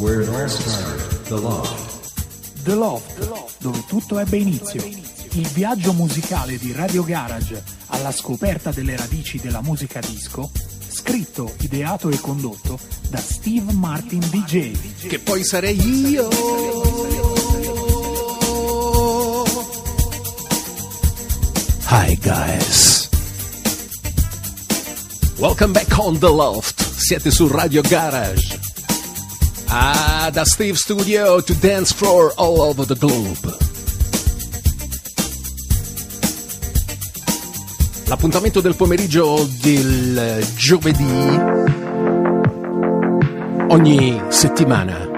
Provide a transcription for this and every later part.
where it all started, The Loft. The Loft, dove tutto ebbe inizio. Il viaggio musicale di Radio Garage alla scoperta delle radici della musica disco, scritto, ideato e condotto da Steve Martin DJ. Che poi sarei io. Hi guys. Welcome back on The Loft. Siete su Radio Garage. Ah, da Steve Studio to dance floor all over the globe. L'appuntamento del pomeriggio del giovedì ogni settimana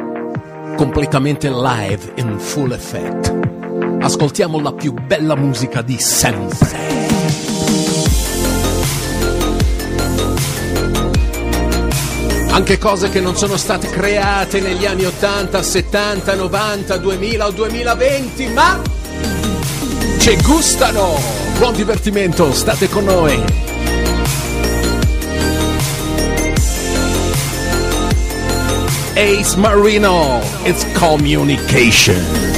completamente live in full effect. Ascoltiamo la più bella musica di sempre. Anche cose che non sono state create negli anni 80, 70, 90, 2000 o 2020, ma ci gustano! Buon divertimento, state con noi! Ace Marino, it's communication.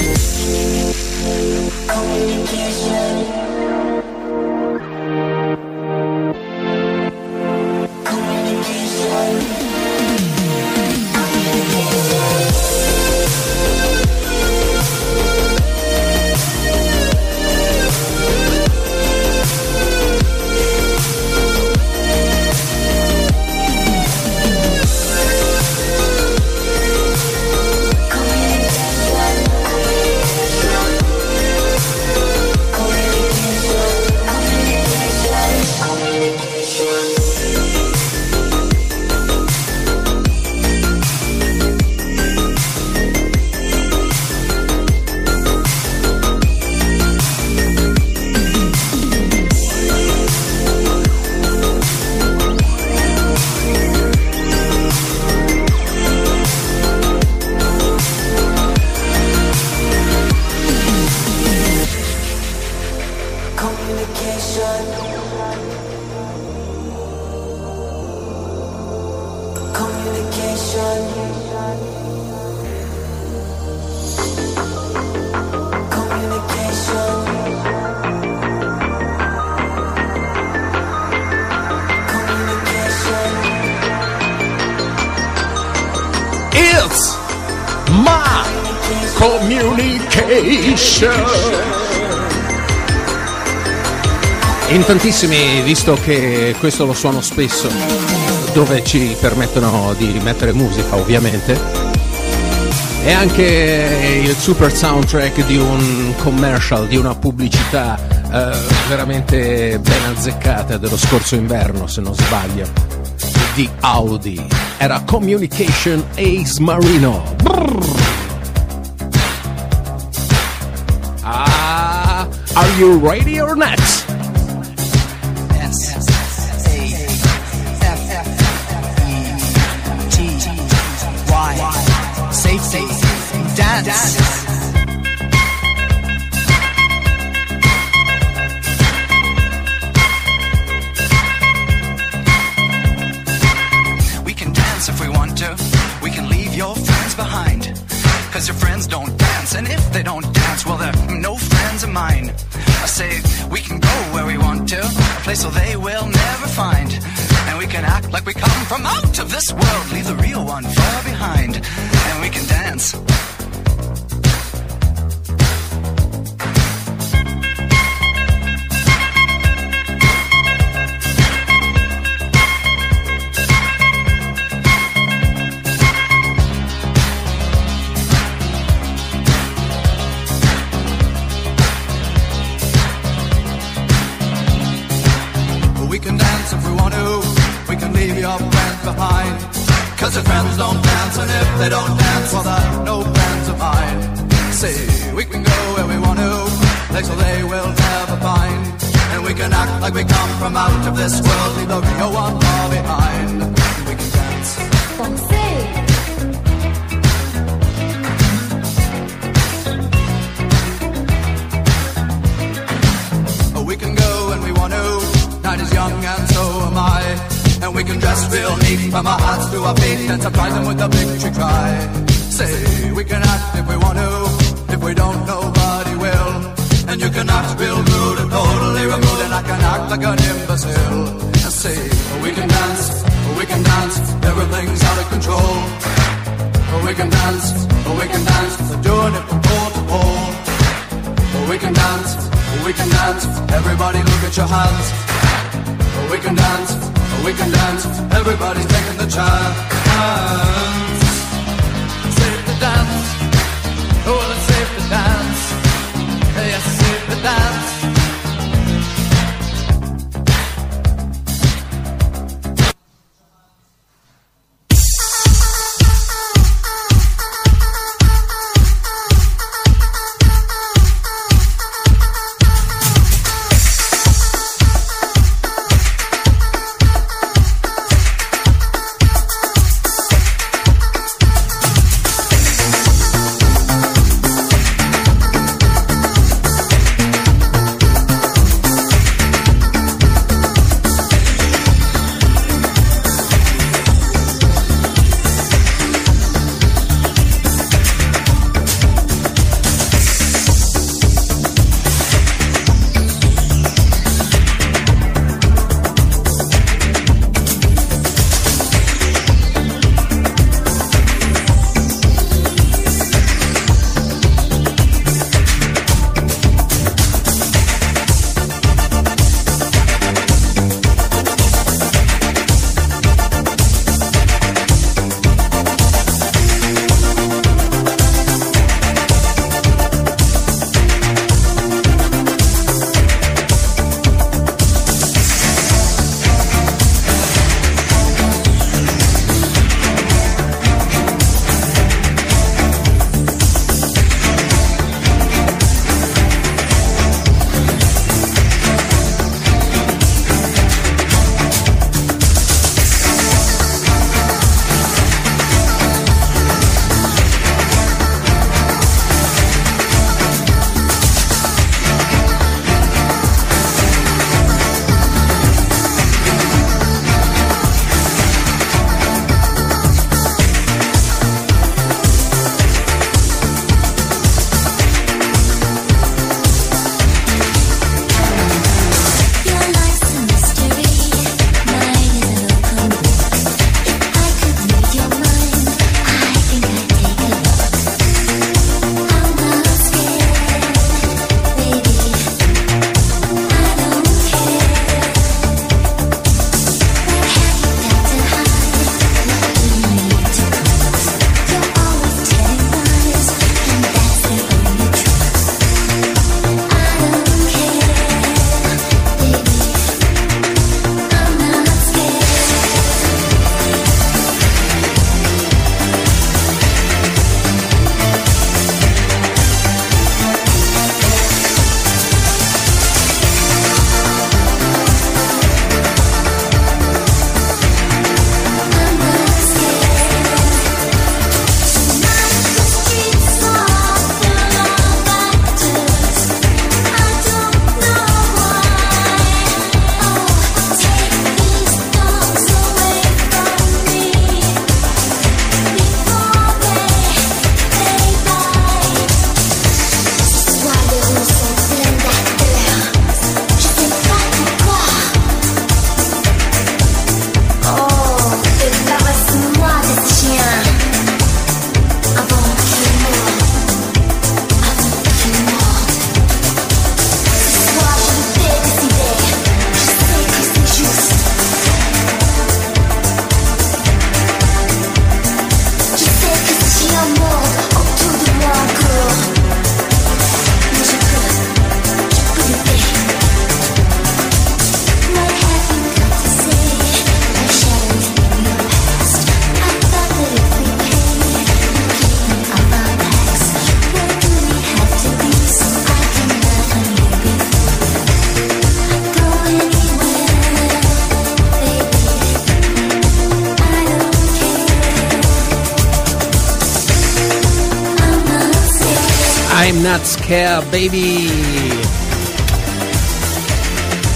Tantissimi, visto che questo lo suono spesso, dove ci permettono di mettere musica ovviamente, è anche il super soundtrack di un commercial, di una pubblicità eh, veramente ben azzeccata dello scorso inverno, se non sbaglio, di Audi. Era Communication Ace Marino. Brrr. Ah, are you ready or not? Where they will never find. And we can act like we come from out of this world. Leave the we can dance. Everybody's taking the chance. Scared, baby.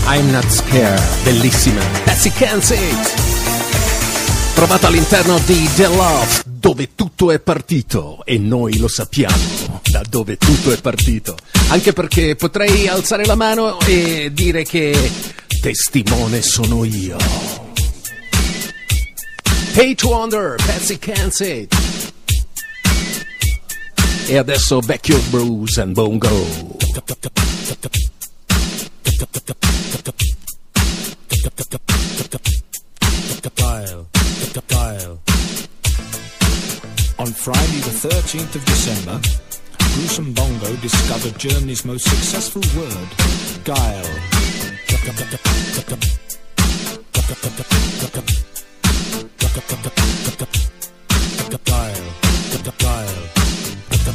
I'm not scared, bellissima. Patsy Kensit. Trovata all'interno di The Love dove tutto è partito e noi lo sappiamo da dove tutto è partito. Anche perché potrei alzare la mano e dire che testimone sono io. To Wonder, Patsy Kansas. E adesso Vecchio Bruce and Bongo. On Friday, the 13th of December, Bruce and Bongo discovered Germany's most successful word, guile. Dial,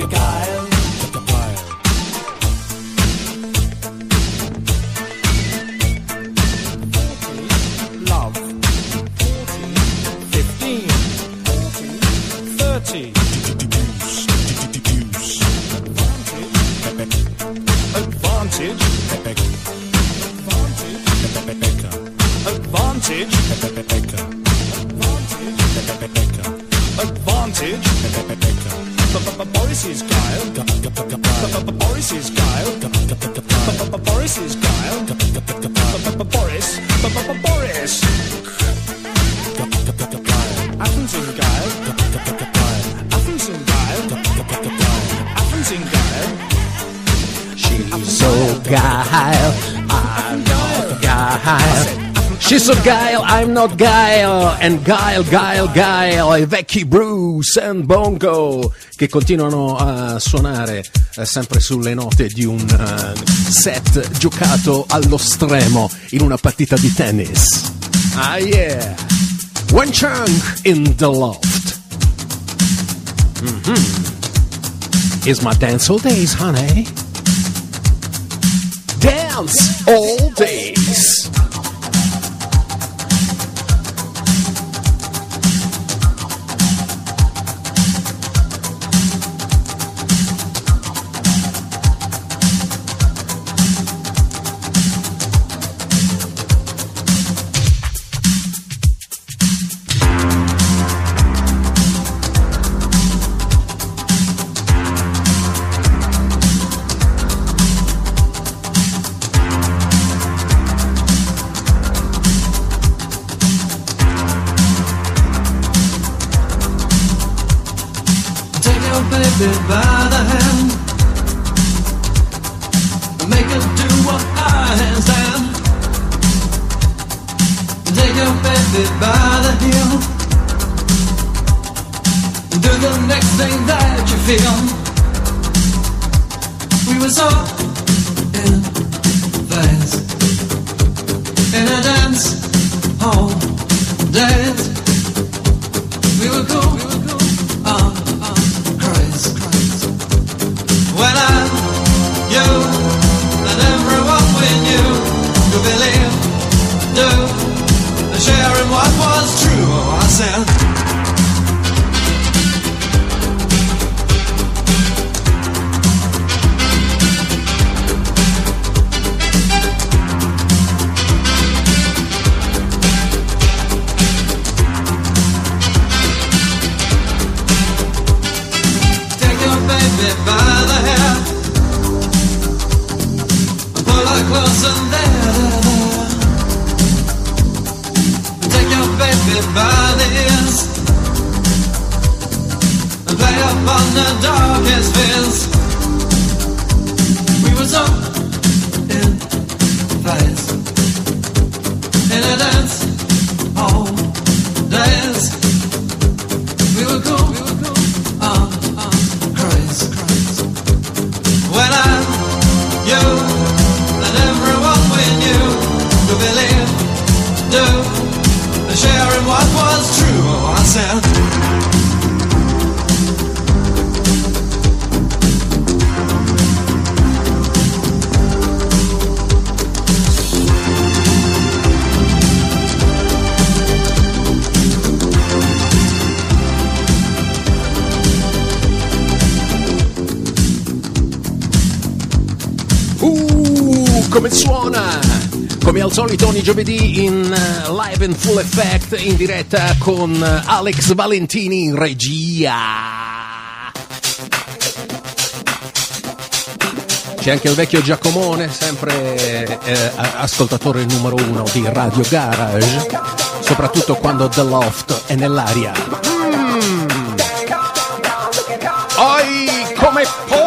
like a. I'm not guile. And guile, guile, guile. I vecchi Bruce and Bongo che continuano a suonare eh, sempre sulle note di un eh, set giocato allo stremo in una partita di tennis. Ah yeah! One chunk in the loft. Mhm. Is my dance all days, honey? Dance all days. by the hand. Make her do what Take your baby by the heel. Do the next thing that you feel. We were so in In a dance hall dance. We were cool do Sharing what was true, I said Ooh, come suona! Come al solito ogni giovedì in eh, live in full effect in diretta con eh, Alex Valentini in regia. C'è anche il vecchio Giacomone, sempre eh, ascoltatore numero uno di Radio Garage, soprattutto quando The Loft è nell'aria. Mm. Oi, come po-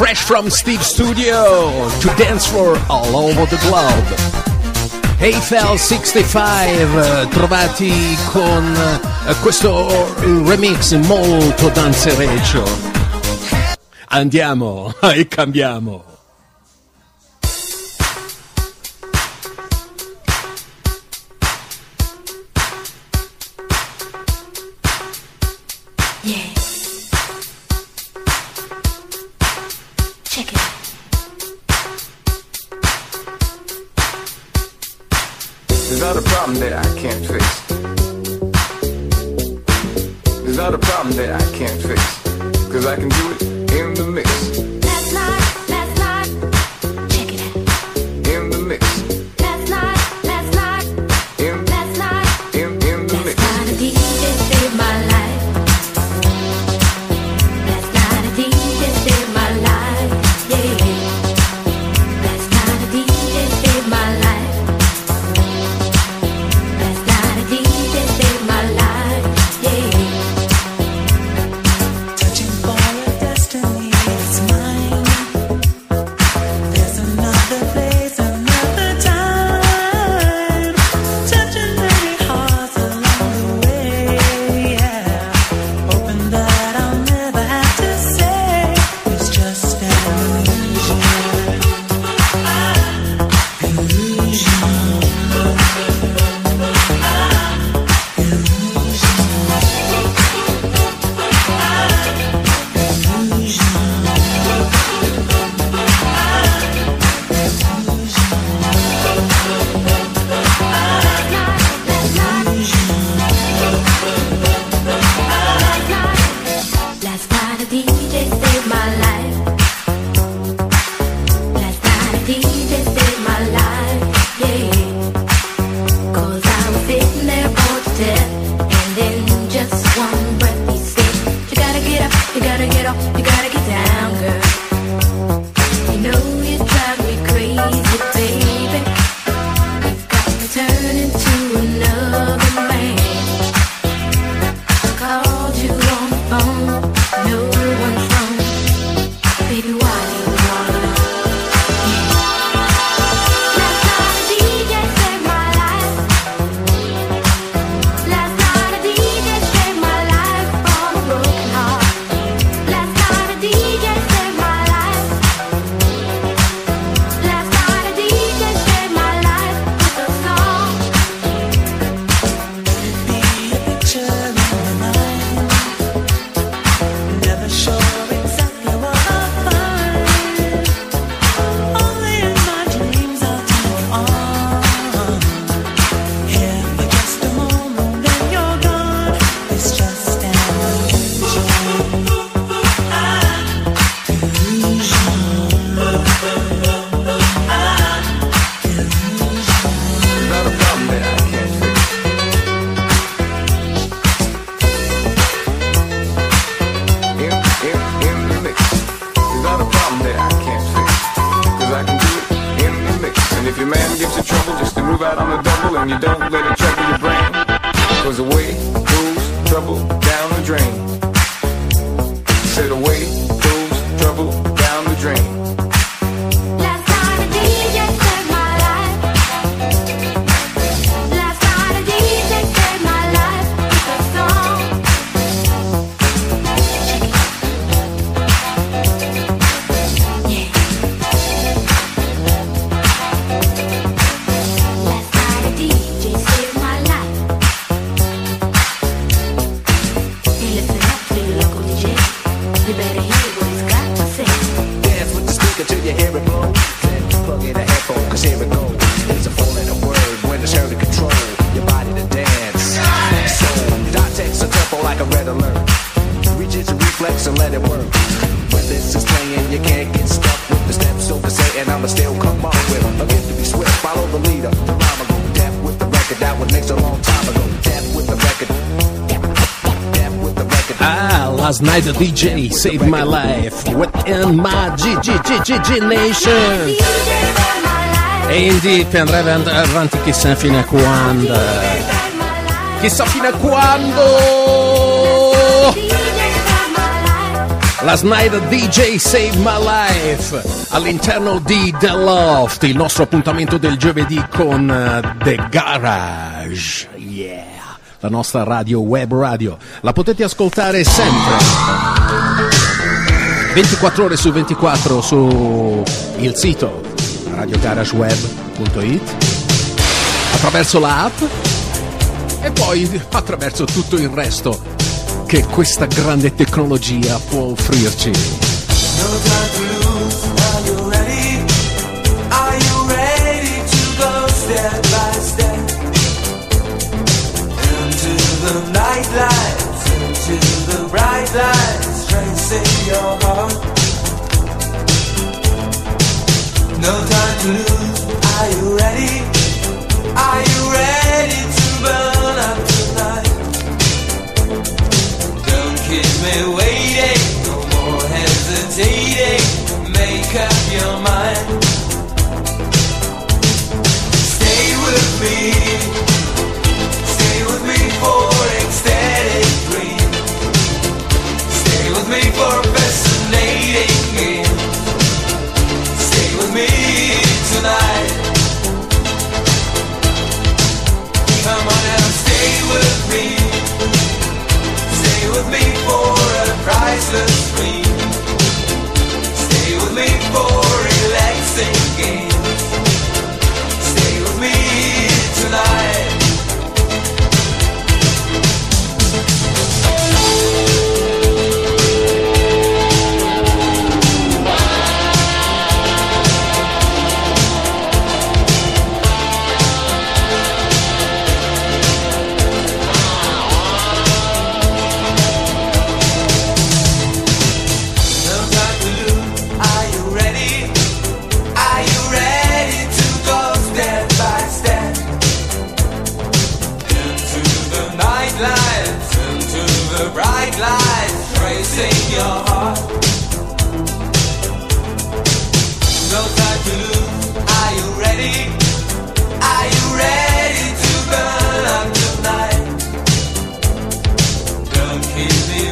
fresh from Steve's studio to dance for all over the globe. AFL 65 eh, trovati con eh, questo remix molto danzereccio. Andiamo e cambiamo. trouble just to move out on the double and you don't let it trouble your brain. Cause away goes trouble down the drain. Said away goes trouble down the drain. Snyder DJ Save My Life Within My GGGG Nation. E Indy per andare avanti chissà fino a quando. Chissà fino a quando. La Snyder DJ Save My Life all'interno di The Loft, il nostro appuntamento del giovedì con eh, The Garage. La nostra radio web radio. La potete ascoltare sempre. 24 ore su 24 su il sito radiogarageweb.it attraverso la app e poi attraverso tutto il resto che questa grande tecnologia può offrirci. The night lights, into the bright lights, tracing your heart? No time to lose. Are you ready? Are you ready to burn up tonight? Don't keep me waiting, no more hesitating. Make up your mind. Stay with me, stay with me for me for fascinating games. Stay with me tonight. Come on now, stay with me. Stay with me for a priceless dream. Stay with me for relaxing games. Stay with me tonight.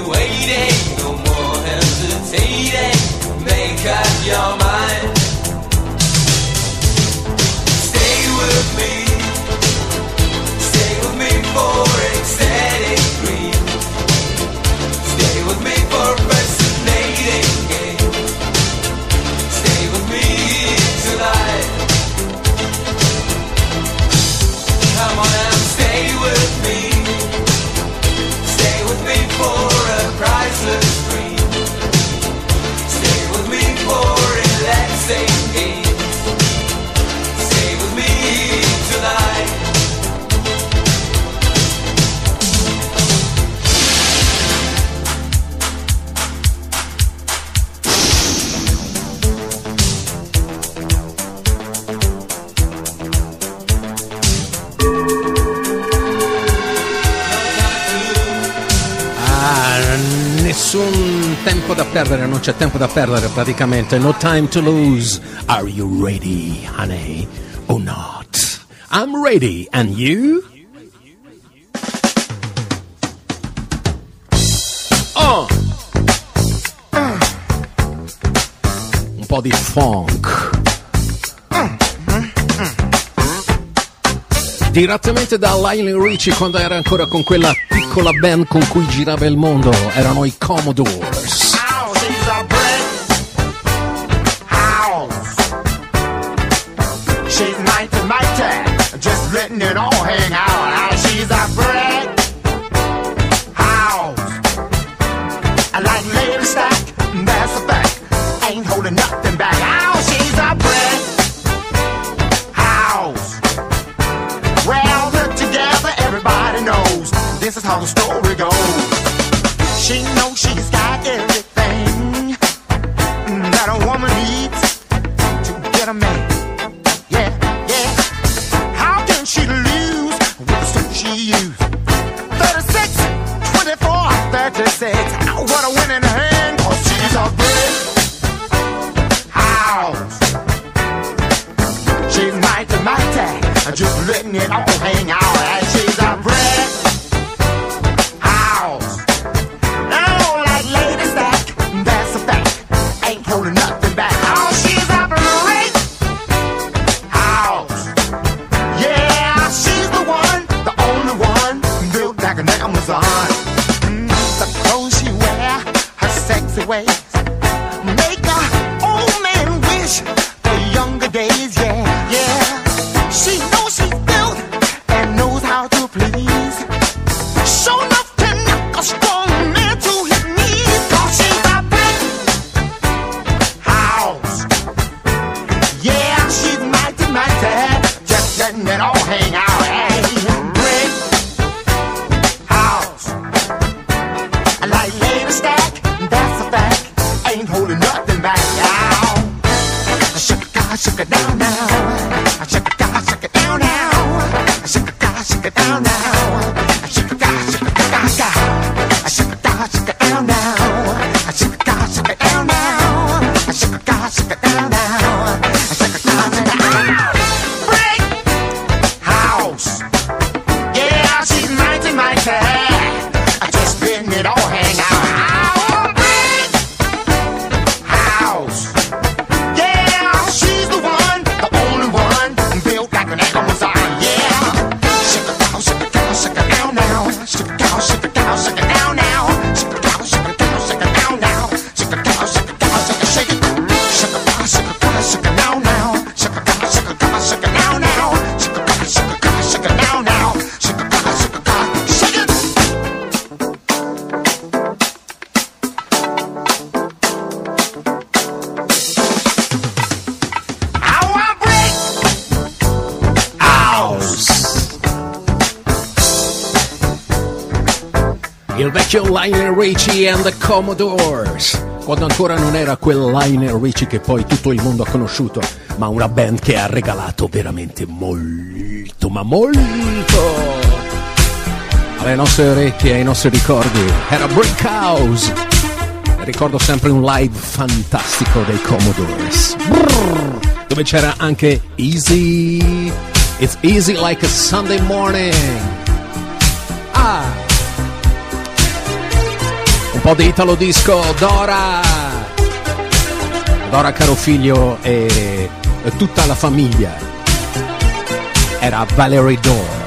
Waiting, no more hesitating. Make up your mind. Da perdere, non c'è tempo da perdere praticamente. No time to lose. Are you ready, honey? Or not? I'm ready. And you? Oh! Un po' di funk. Direttamente da Lionel Richie quando era ancora con quella piccola band con cui girava il mondo, erano i Commodores. She's mighty, mighty, just letting it all hang out. She's a brick it down now. John Liner Richie and the Commodores. Quando ancora non era quel Liner Richie che poi tutto il mondo ha conosciuto, ma una band che ha regalato veramente molto, ma molto alle nostre orecchie, ai nostri ricordi. Era Brick House. Ricordo sempre un live fantastico dei Commodores. Brrr, dove c'era anche Easy. It's easy like a Sunday morning. po' di Italo Disco, Dora! Dora caro figlio e tutta la famiglia. Era Valerie Dora.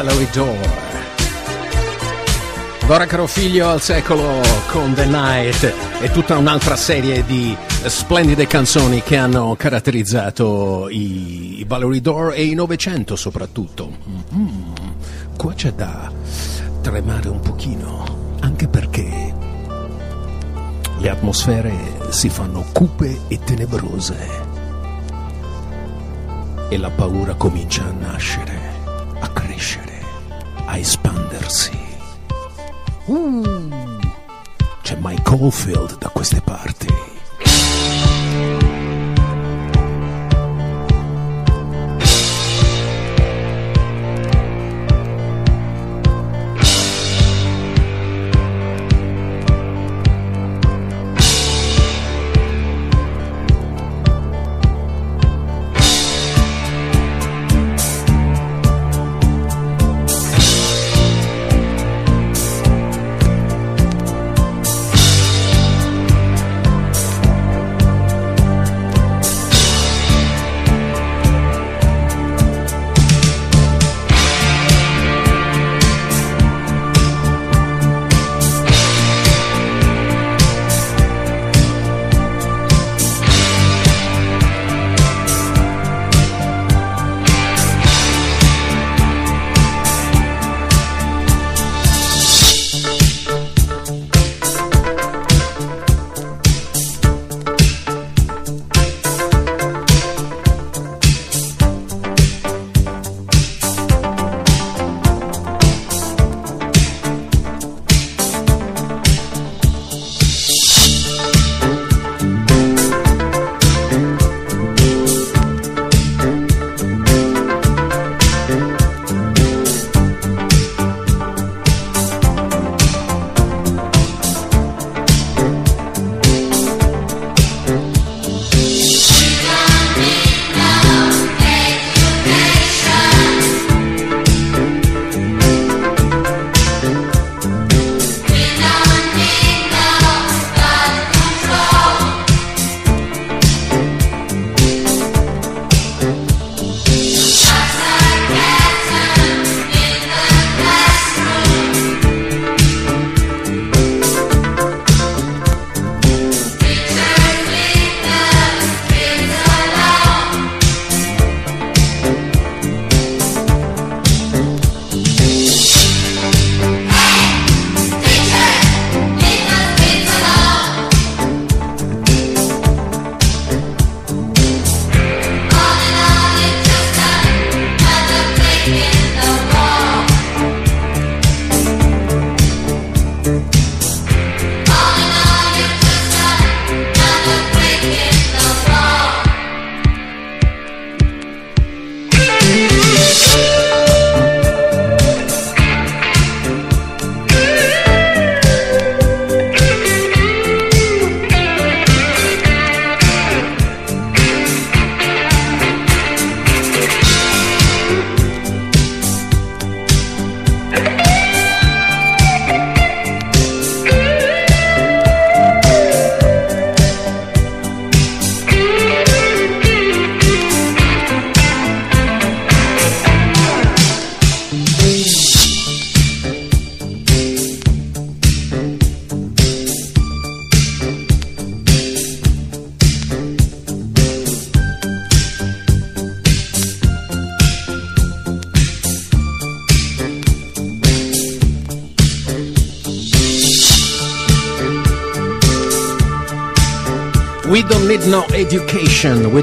Valerie Door. Dora Carofiglio al secolo con The Night e tutta un'altra serie di splendide canzoni che hanno caratterizzato i, Valerie Door e i Novecento soprattutto. Mhm. Qua c'è da tremare un pochino, anche perché le atmosfere si fanno cupe e tenebrose e la paura comincia a nascere, c'è Mike Oldfield da queste parti.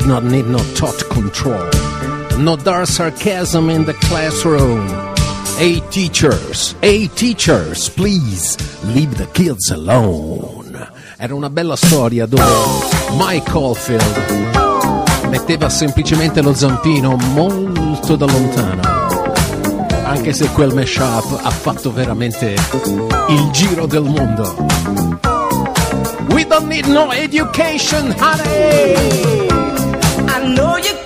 We don't need no thought control. No dark sarcasm in the classroom. Hey teachers, hey teachers, please leave the kids alone. Era una bella storia dove Mike Caulfield metteva semplicemente lo zampino molto da lontano. Anche se quel mashup ha fatto veramente il giro del mondo. We don't need no education, honey. Know you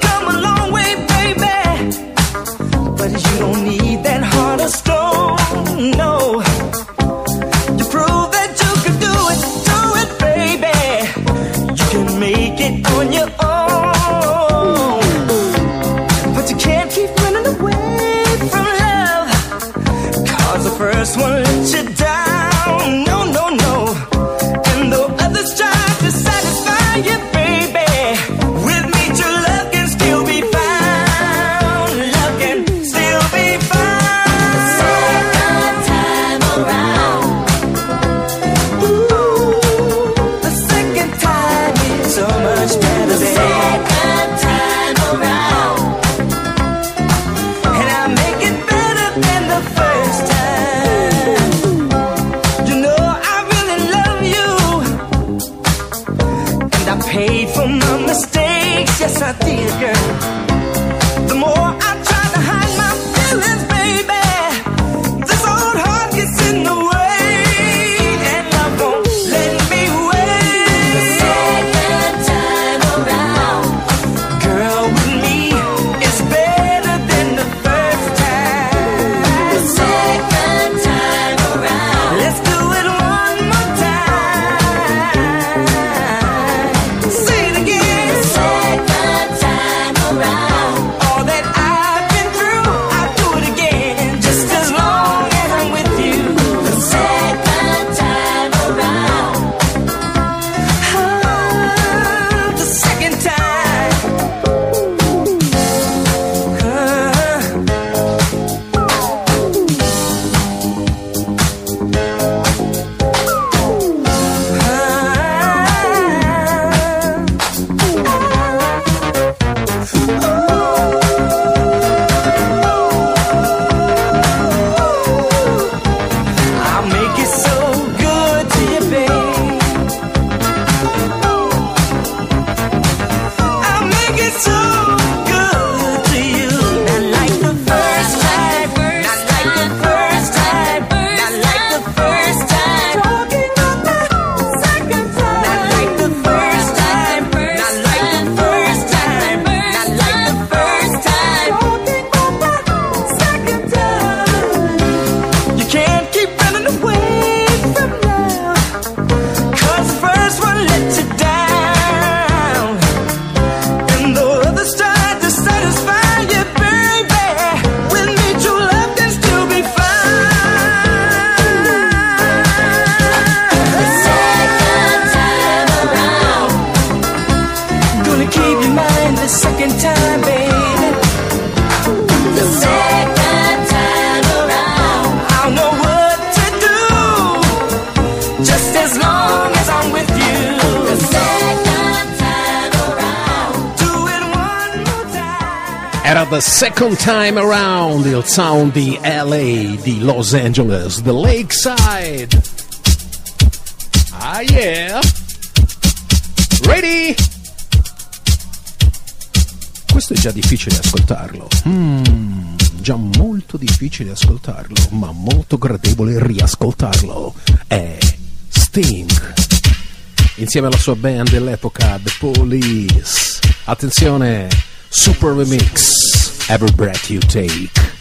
Era The Second Time Around, il sound di LA, di Los Angeles, The Lakeside. Ah yeah! Ready? Questo è già difficile ascoltarlo. Mm, già molto difficile ascoltarlo, ma molto gradevole riascoltarlo. È Sting. Insieme alla sua band dell'epoca, The Police. Attenzione! Super Remix. Every breath you take.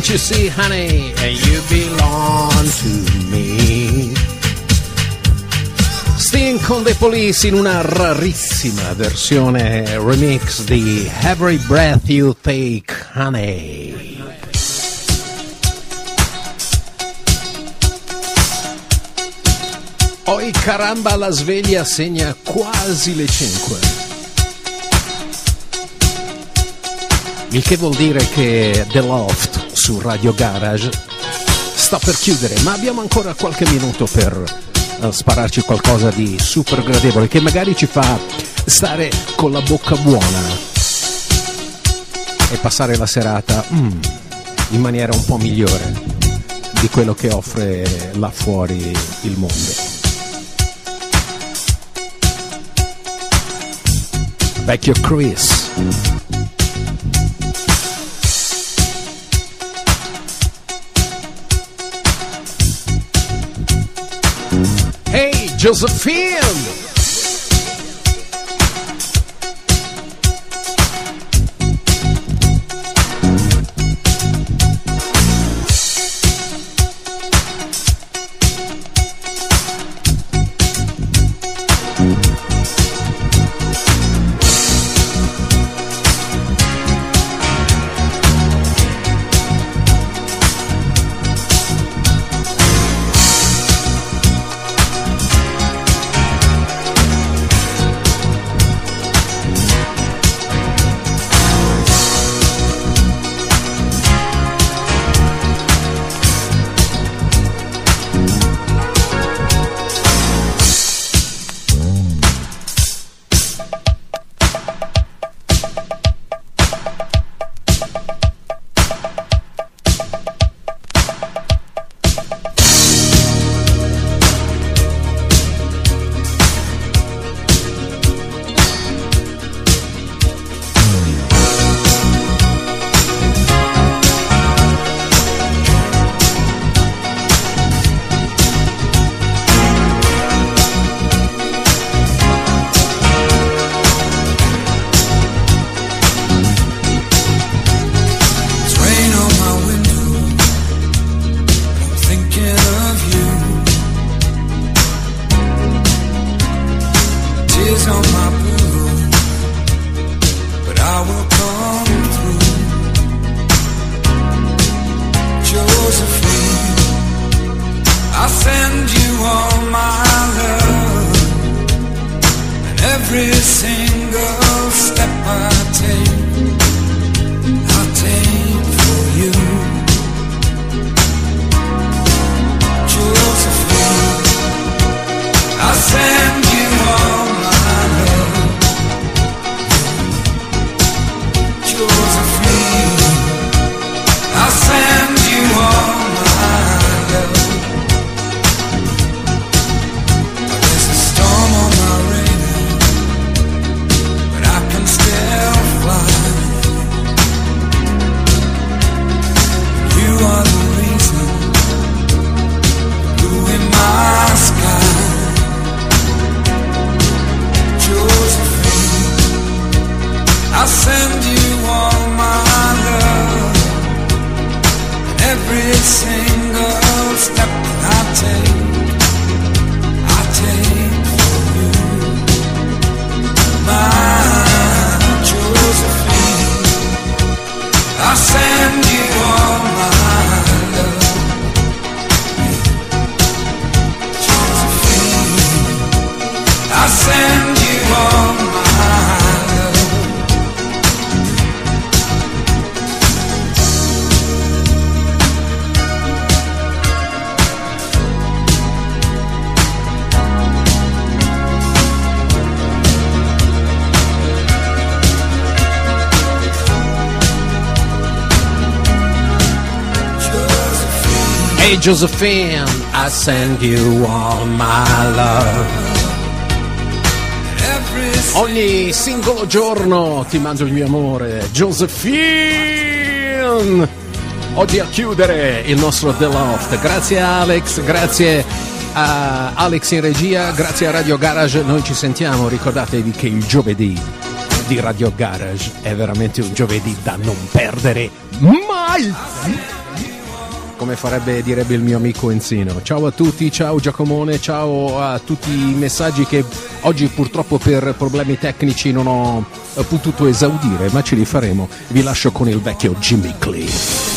Can't you see, honey? You belong to me. Sting con The Police in una rarissima versione remix di Every Breath You Take, Honey. Oi caramba, la sveglia segna quasi le 5. Il che vuol dire che The Loft su Radio Garage sta per chiudere, ma abbiamo ancora qualche minuto per eh, spararci qualcosa di super gradevole che magari ci fa stare con la bocca buona e passare la serata mm, in maniera un po' migliore di quello che offre là fuori il mondo. Vecchio Chris. Josephine! Josephine, I send you all my love. Ogni singolo giorno ti mando il mio amore, Josephine! Oggi a chiudere il nostro The Loft. Grazie a Alex, grazie a Alex in regia, grazie a Radio Garage. Noi ci sentiamo, ricordatevi che il giovedì di Radio Garage è veramente un giovedì da non perdere mai! come farebbe, direbbe il mio amico Enzino. Ciao a tutti, ciao Giacomone, ciao a tutti i messaggi che oggi purtroppo per problemi tecnici non ho eh, potuto esaudire, ma ce li faremo. Vi lascio con il vecchio Jimmy Cliff.